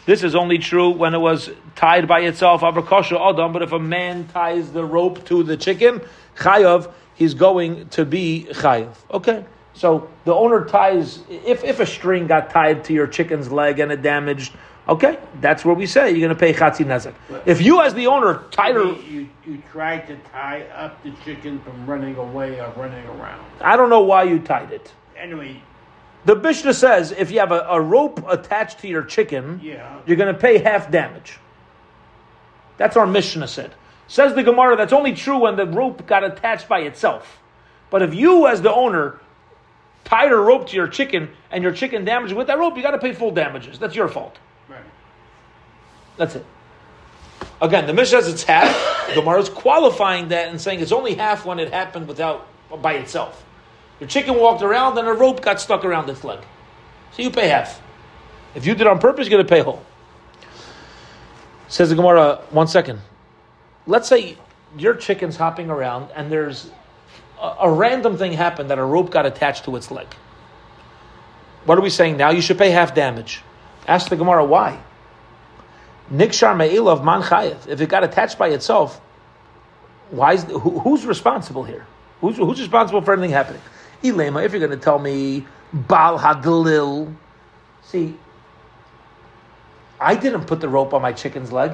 This is only true when it was tied by itself. But if a man ties the rope to the chicken, chayav, he's going to be chayav. Okay. So the owner ties, if, if a string got tied to your chicken's leg and it damaged, okay, that's where we say you're going to pay chatzi nezek. If you, as the owner, tied her, You, you, you tried to tie up the chicken from running away or running around. I don't know why you tied it. Anyway, The Mishnah says if you have a, a rope attached to your chicken, Yeah. you're going to pay half damage. That's our Mishnah said. Says the Gemara, that's only true when the rope got attached by itself. But if you, as the owner, tied a rope to your chicken and your chicken damaged with that rope, you got to pay full damages. That's your fault. That's it. Again, the Mishnah says it's half. The Gemara is qualifying that and saying it's only half when it happened without by itself. Your chicken walked around and a rope got stuck around its leg. So you pay half. If you did on purpose, you're going to pay whole. Says the Gemara, one second. Let's say your chicken's hopping around and there's a, a random thing happened that a rope got attached to its leg. What are we saying now? You should pay half damage. Ask the Gemara why. Nikshar Me'ilav Man Chayev. If it got attached by itself, why is who, who's responsible here? Who's, who's responsible for anything happening? Ilema, if you're going to tell me Bal Hadlil, see, I didn't put the rope on my chicken's leg.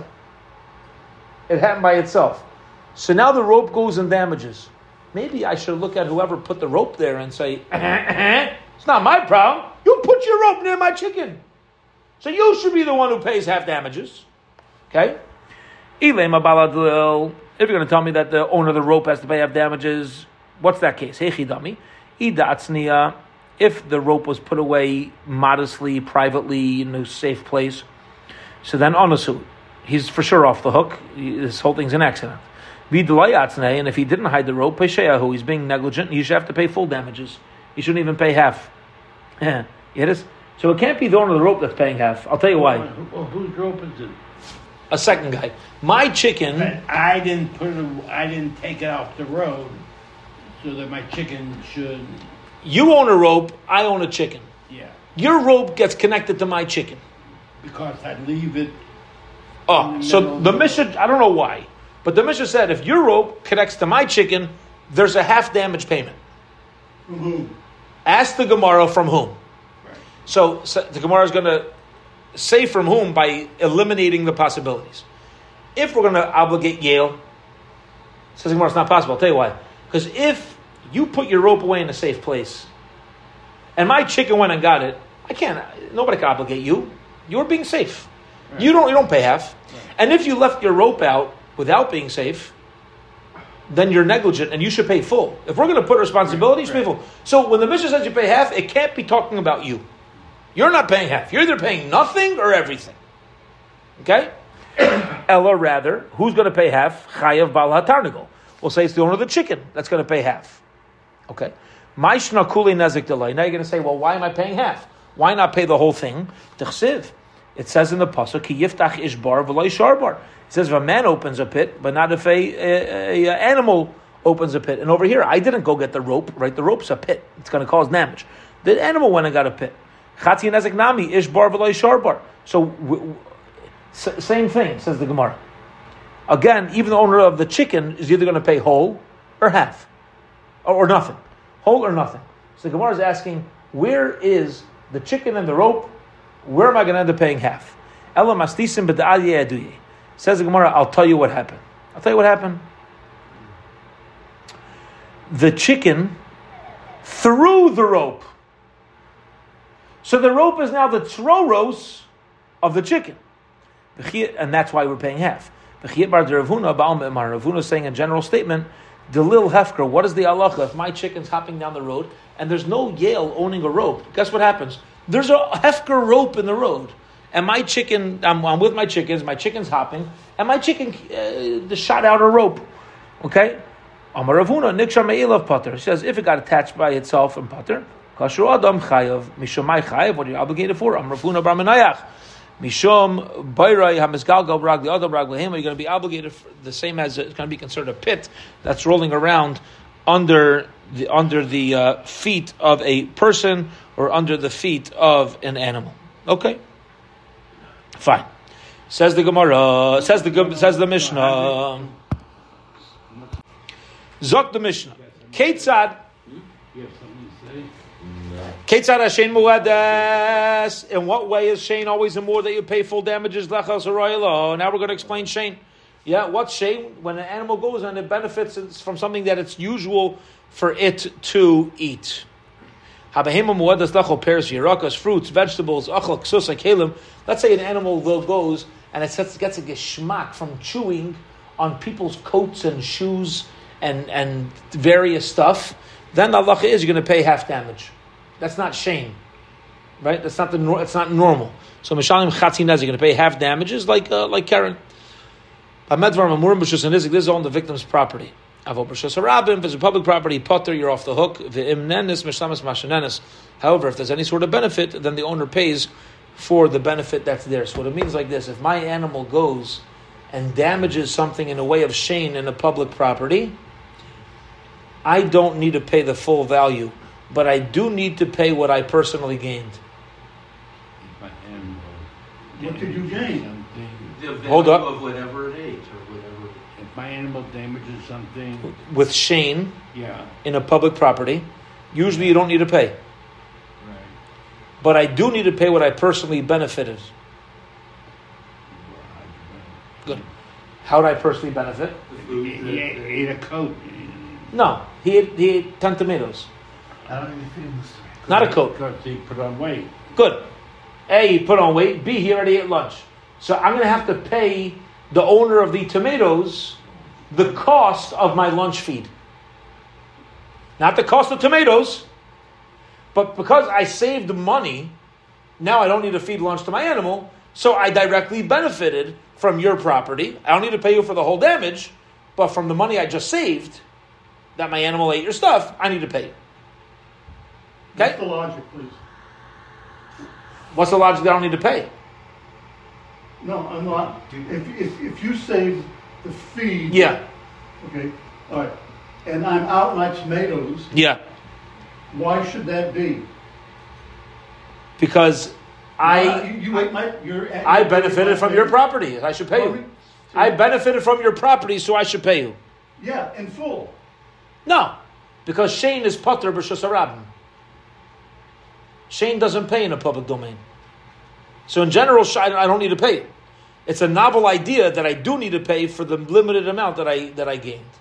It happened by itself. So now the rope goes and damages. Maybe I should look at whoever put the rope there and say, uh-huh, uh-huh, it's not my problem. You put your rope near my chicken. So you should be the one who pays half damages. Okay? If you're going to tell me that the owner of the rope has to pay half damages, what's that case? If the rope was put away modestly, privately, in a safe place, so then onasu. He's for sure off the hook. This whole thing's an accident. And if he didn't hide the rope, he's being negligent, you should have to pay full damages. You shouldn't even pay half. Yeah, it is. So it can't be the owner of the rope that's paying half. I'll tell you why. Who- well, whose rope is it? A second guy. My chicken. But I didn't put it. I didn't take it off the road, so that my chicken should. You own a rope. I own a chicken. Yeah, Your rope gets connected to my chicken. because I leave it. Oh, so the mission. I don't know why, but the mission said if your rope connects to my chicken, there's a half damage payment. From whom? Ask the Gemara from whom. Right. So, so the Gemara is going to say from whom by eliminating the possibilities. If we're going to obligate Yale, says the Gemara, it's not possible. I'll tell you why. Because if you put your rope away in a safe place, and my chicken went and got it, I can't. Nobody can obligate you. You're being safe. You don't. You don't pay half. And if you left your rope out without being safe, then you're negligent, and you should pay full. If we're going to put responsibility, you should pay full. So when the Mishnah says you pay half, it can't be talking about you. You're not paying half. You're either paying nothing or everything. Okay? Ella, rather, who's going to pay half? Chayav bal hatarnigol. We'll say it's the owner of the chicken that's going to pay half. Okay. Maishna Kuli nezik delay. Now you're going to say, well, why am I paying half? Why not pay the whole thing? Tichsiv. It says in the pasuk, ki yiftach ishbar v'loy sharbar. It says if a man opens a pit, but not if a, a, a animal opens a pit. And over here, I didn't go get the rope. Right, the rope's a pit. It's going to cause damage. The animal went and got a pit. Chati nezik nami ishbar v'loy sharbar. So w- w- s- same thing says the Gemara. Again, even the owner of the chicken is either going to pay whole or half, or, or nothing, whole or nothing. So the Gemara is asking, where is the chicken and the rope? Where am I going to end up paying half? Ella mastisim ye'eduye. Says the Gemara, I'll tell you what happened. I'll tell you what happened. The chicken threw the rope. So the rope is now the troros of the chicken. And that's why we're paying half. Ravuna saying a general statement, little hefker, what is the halacha if my chicken's hopping down the road and there's no Yale owning a rope? Guess what happens? There's a hefker rope in the road. And my chicken, I'm, I'm with my chickens, my chicken's hopping, and my chicken uh, shot out a rope. Okay? Amar Ravuna, Niksha Me'ilav Pater. Says, if it got attached by itself in Pater, Kasher Adam Chayav, Mishomai Chayav, what are you obligated for? Amar Ravuna Barmanayach. Mishom Bayrai Hamizgalgal Ragli Adam Ragli Him, are you going to be obligated for the same as it's going to be considered a pit that's rolling around under the under the uh, feet of a person or under the feet of an animal. Okay, fine. Says the Gemara. Says the says the Mishnah. Zok the Mishnah. Ketzad. Muades. In what way is Shane always the more that you pay full damages? Now we're going to explain Shane. Yeah, what's Shane? When an animal goes and it benefits from something that it's usual for it to eat. Habahema Muadas pears, fruits, vegetables, ksusa, kalim. Let's say an animal goes and it gets a geschmack from chewing on people's coats and shoes and, and various stuff. Then the halacha is you're going to pay half damage. That's not shane, right? That's not the it's not normal. So mishalim chatzinez, you're going to pay half damages like uh, like Karen. This is on the victim's property. If it's a public property, potter, you're off the hook. However, if there's any sort of benefit, then the owner pays for the benefit that's there. So what it means like this: if my animal goes and damages something in a way of shane in a public property, I don't need to pay the full value, but I do need to pay what I personally gained. If I What did you gain? something- Hold up. Of whatever it ate or whatever. If my animal damages something, With Shane yeah, in a public property, usually you don't need to pay, right. but I do need to pay what I personally benefited. Good. How did I personally benefit? The He, food, he ate, ate a coat. No, he ate, he ate ten tomatoes, I don't even feel this. not a coat. Because he put on weight. Good. A, he put on weight. B, he already ate lunch. So I'm going to have to pay the owner of the tomatoes the cost of my lunch feed. Not the cost of tomatoes, but because I saved money, now I don't need to feed lunch to my animal, so I directly benefited from your property. I don't need to pay you for the whole damage, but from the money I just saved, that my animal ate your stuff, I need to pay you. What's the logic, please? What's the logic that I don't need to pay? No, I'm not. If, if, if you save the feed. Yeah, Okay, all right. And I'm out my tomatoes, yeah. why should that be? Because uh, You, I you ate my, your. I benefited from your property. I should pay you. I benefited from your property, so I should pay you. Yeah, in full. No, because Shane is potter b'shus harabim. Shane doesn't pay in a public domain. So in general, I don't need to pay. It's a novel idea that I do need to pay for the limited amount that I that I gained.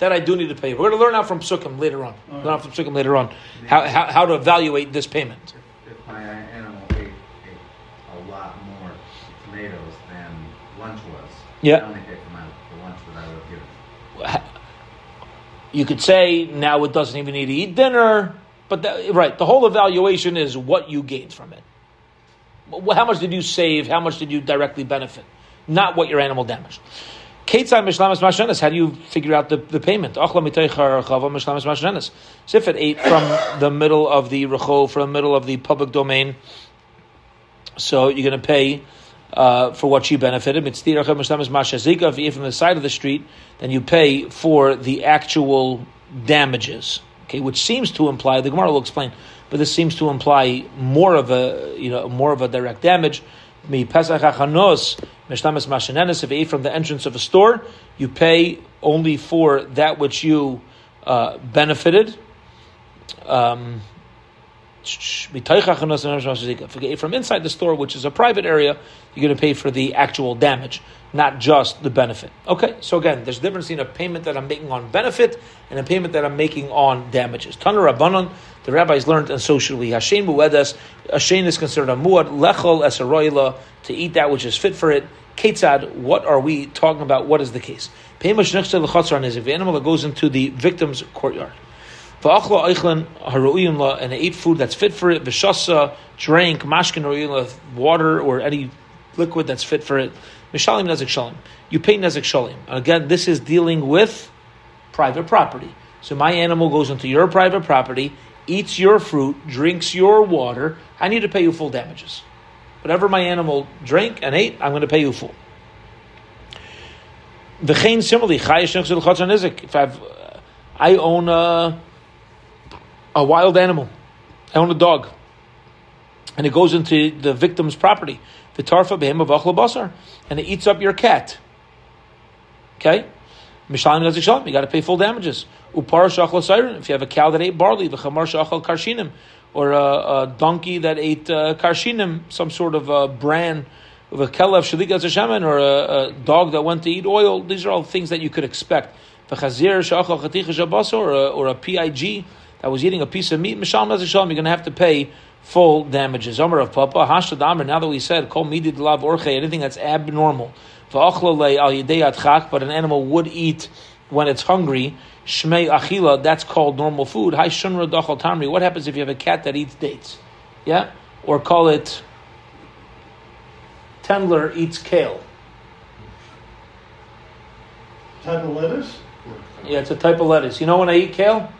That I do need to pay. We're going to learn out from Sukkim later on. Learn out from Sukkim later on how, how, how to evaluate this payment. If my animal ate, ate a lot more tomatoes than lunch was, Yeah. I only paid for my, the lunch that I would have given. You could say now it doesn't even need to eat dinner, but that, right, the whole evaluation is what you gained from it. How much did you save? How much did you directly benefit? Not what your animal damaged. Ketzai mishlamas mashenes. How do you figure out the, the payment? Achla miteichar chava mishlamas if it ate from the middle of the rechov, from the middle of the public domain, so you're going to pay uh, for what she benefited. Mitzdirach mishlamas mashazika. If you eat from the side of the street, then you pay for the actual damages. Okay, which seems to imply the Gemara will explain, but this seems to imply more of a you know more of a direct damage. Mi pesach achanos mishtamas mashenenes. If you from the entrance of a store, you pay only for that which you uh, benefited. Um, from inside the store, which is a private area, you're going to pay for the actual damage, not just the benefit. Okay, so again, there's a difference between a payment that I'm making on benefit and a payment that I'm making on damages. Tana Rabbanon, the rabbis learned, and so should we. Hashem muedas, Hashem is considered a muad, lechol esaroila, to eat that which is fit for it. Ketzad, what are we talking about? What is the case? Is if the animal that goes into the victim's courtyard. V'achla eichlen haru'im and ate food that's fit for it. V'shasa, drank, mashkin haru'im water or any liquid that's fit for it. Mishalim nezik shalim. You pay nezik shalim. Again, this is dealing with private property. So my animal goes into your private property, eats your fruit, drinks your water. I need to pay you full damages. Whatever my animal drank and ate, I'm going to pay you full. V'chein similarly, chayish nechzil chatzar nizik. If I've, uh, I own a, a wild animal, I own a dog, and it goes into the victim's property. The tarfa behem of basar, and it eats up your cat. Okay, nezik shalim. You got to pay full damages. Upar siren. If you have a cow that ate barley, the chamar shachal karshinim, or a, a donkey that ate uh, karshinim, some sort of uh, bran of a kelev shalikas hashemen, or a, a, dog that went to eat oil. These are all things that you could expect. The chazir shachal chaticha shabasa, or a, or a pig that was eating a piece of meat. Mishalim nezik shalim. You're going to have to pay full damages. Omer of Papa, Hashad Amr, now that we said, Kol Midid Lav Orche, anything that's abnormal. V'achlale al Yidei but an animal would eat when it's hungry. Shmei Achila, that's called normal food. Hai Shunra Dachal Tamri, what happens if you have a cat that eats dates? Yeah? Or call it Tendler eats kale. Type of lettuce? Yeah, it's a type of lettuce. You know when I eat kale?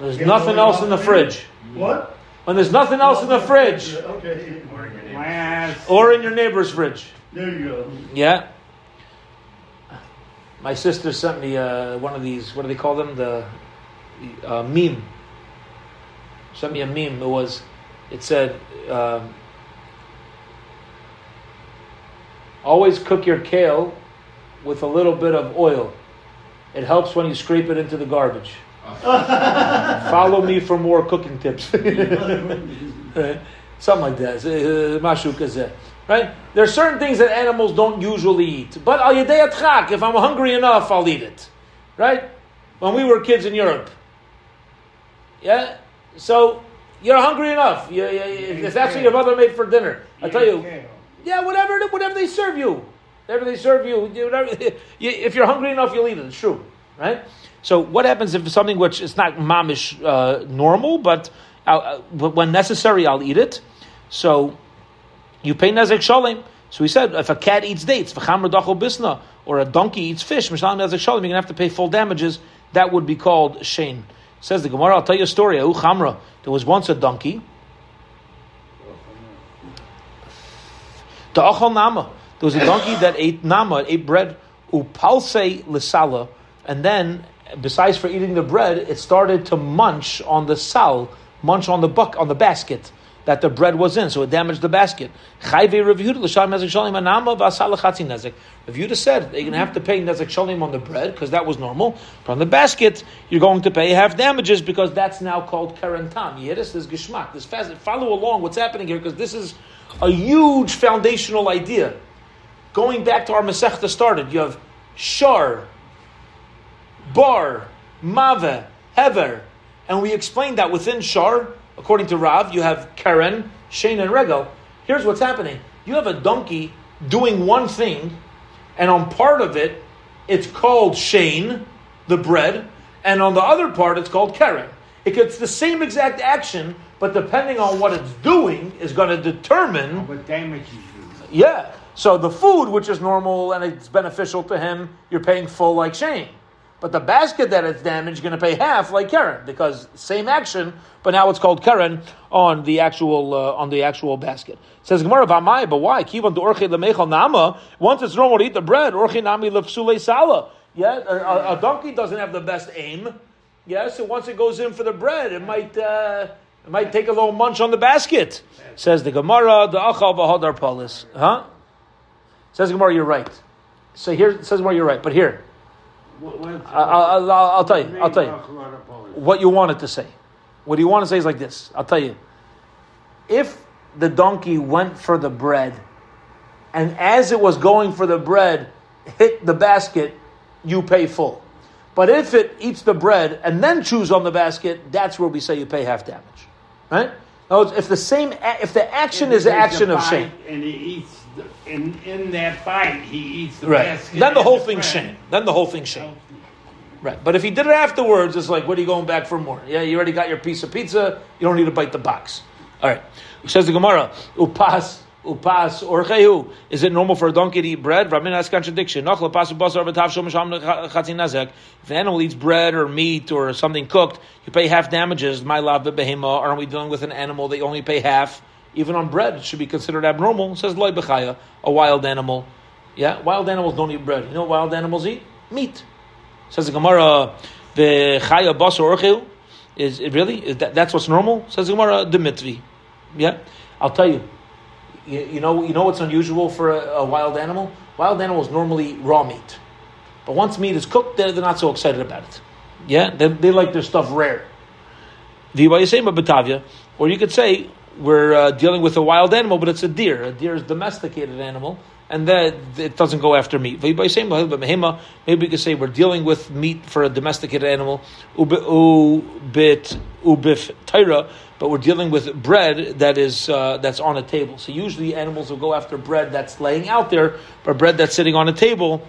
There's Yeah, nothing else in the fridge. What? When there's nothing else in the fridge. Okay, Or in your neighbor's fridge. there you go. Yeah. My sister sent me uh, one of these. What do they call them? The uh, meme. Sent me a meme. It was. It said. Um, Always cook your kale with a little bit of oil. It helps when you scrape it into the garbage. Follow me for more cooking tips. Right? Something like that. Uh, Mashu. Right? There are certain things that animals don't usually eat. But al if I'm hungry enough, I'll eat it. Right? When we were kids in Europe. Yeah? So, you're hungry enough. You, you, if that's what your mother made for dinner, I tell you, yeah, whatever, whatever they serve you. Whatever they serve you, whatever, you, if you're hungry enough, you'll eat it. It's true. Right? So, what happens if something which is not mamish uh, normal, but uh, uh, when necessary, I'll eat it. So, you pay nezek shalim. So he said, if a cat eats dates, bisna, or a donkey eats fish, mishalim nezek shalim, you're gonna have to pay full damages. That would be called shane. Says the Gemara. I'll tell you a story. There was once a donkey. There was a donkey that ate nama, ate bread, upalse lisala, and then, besides for eating the bread, it started to munch on the sal, munch on the buck, on the basket that the bread was in, so it damaged the basket. Chayve nezek. Rav said they're going to have to pay nezek shalim on the bread because that was normal. But on the basket, you're going to pay half damages because that's now called keren tam. You hear this? This geschmack. This fast. Follow along what's happening here because this is a huge foundational idea. Going back to our Masechta started, you have shar, bar, mave, hever, and we explained that within shar, according to Rav, you have karen, shane, and regal. Here's what's happening: you have a donkey doing one thing, and on part of it, it's called shane, the bread, and on the other part, it's called karen. It gets the same exact action, but depending on what it's doing, is going to determine What damage you do. Yeah. So the food, which is normal and it's beneficial to him, you're paying full like Shane. But the basket that it's damaged, going to pay half like Karen because same action, but now it's called Karen on the actual uh, on the actual basket. Says Gemara Vamai, but why? Kivon to orche lemechal nama. Once it's normal to eat the bread, orche nami lefsule sala. Yeah, a, a- donkey doesn't have the best aim. Yeah, so once it goes in for the bread, it might uh, it might take a little munch on the basket. Says the Gemara, the achal v'hadar palis. Huh? Says Gemara, you're right. So here says Gemara, you're right. But here, What- I'll, I'll, I'll tell you. I'll tell you What you wanted to say. What do you want to say is like this. I'll tell you. If the donkey went for the bread, and as it was going for the bread, hit the basket, you pay full. But if it eats the bread and then chews on the basket, that's where we say you pay half damage, right? In other words, if the same, if the action is the action of shane, And he eats, in, in that bite, he eats the right? Then the whole thing's shane. Then the whole thing's shane. Right. But if he did it afterwards, it's like, what are you going back for more? Yeah, you already got your piece of pizza. You don't need to bite the box. All right. Says the Gemara, upas, upas, orchehu. Is it normal for a donkey to eat bread? Rabin has contradiction. Noch lepas ubasar v'tav shom nazek. If an animal eats bread or meat or something cooked, you pay half damages. My lav behema. Aren't we dealing with an animal that you only pay half? Even on bread, it should be considered abnormal. Says loy bechaya, a wild animal. Yeah, wild animals don't eat bread. You know wild animals eat? Meat. Says the Gemara, the chaya basar orchel is it really is that, that's what's normal? Says the Gemara, the mitvi. Yeah, I'll tell you. You, you know, you know what's unusual for a, a wild animal? Wild animals normally raw meat, but once meat is cooked, they're, they're not so excited about it. Yeah, they, they like their stuff rare. Or you could say we're uh, dealing with a wild animal, but it's a deer. A deer is domesticated animal, and that it doesn't go after meat. Maybe we could say we're dealing with meat for a domesticated animal, but we're dealing with bread that is uh, that's on a table. So usually animals will go after bread that's laying out there, but bread that's sitting on a table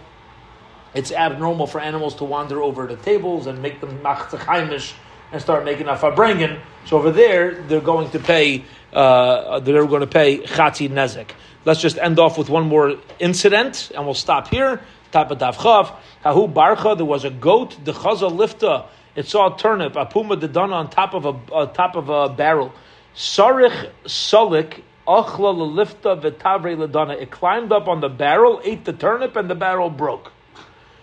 it's abnormal for animals to wander over the tables and make them machzachaimish and start making a farbrengen. So over there, they're going to pay. Uh, they're going to pay chatzi nezek. Let's just end off with one more incident, and we'll stop here. Daf Chav. Hahu barcha. There was a goat. The chaza lifta. It saw a turnip. A puma dedana on top of a top of a barrel. Sarich solik. Achla lifta v'tavre ledana. It climbed up on the barrel, ate the turnip, and the barrel broke.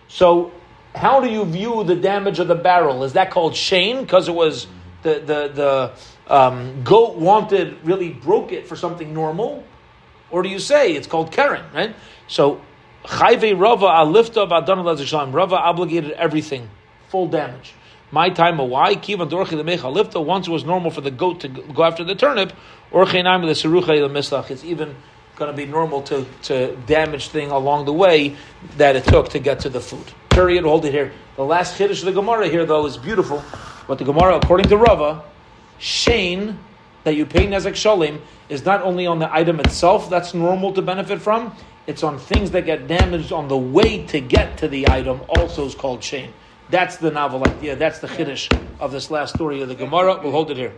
So, how do you view the damage of the barrel? Is that called shane because it was the the the um, goat wanted really broke it for something normal, or do you say it's called karen? Right. So, chayve rava alifta v'adana Rava obligated everything, full damage. My time, why? Kivan dorchi lemecha lifta. Once it was normal for the goat to go after the turnip, or cheinaim the serucha mislach. It's even going to be normal to, to damage thing along the way that it took to get to the food. Period. Hold it here. The last chiddush of the Gemara here, though, is beautiful. But the Gemara, according to Rava, Shane that you pay Nezek Shalim is not only on the item itself that's normal to benefit from, it's on things that get damaged on the way to get to the item, also is called Shane. That's the novel idea. That's the chiddush of this last story of the Gemara. We'll hold it here.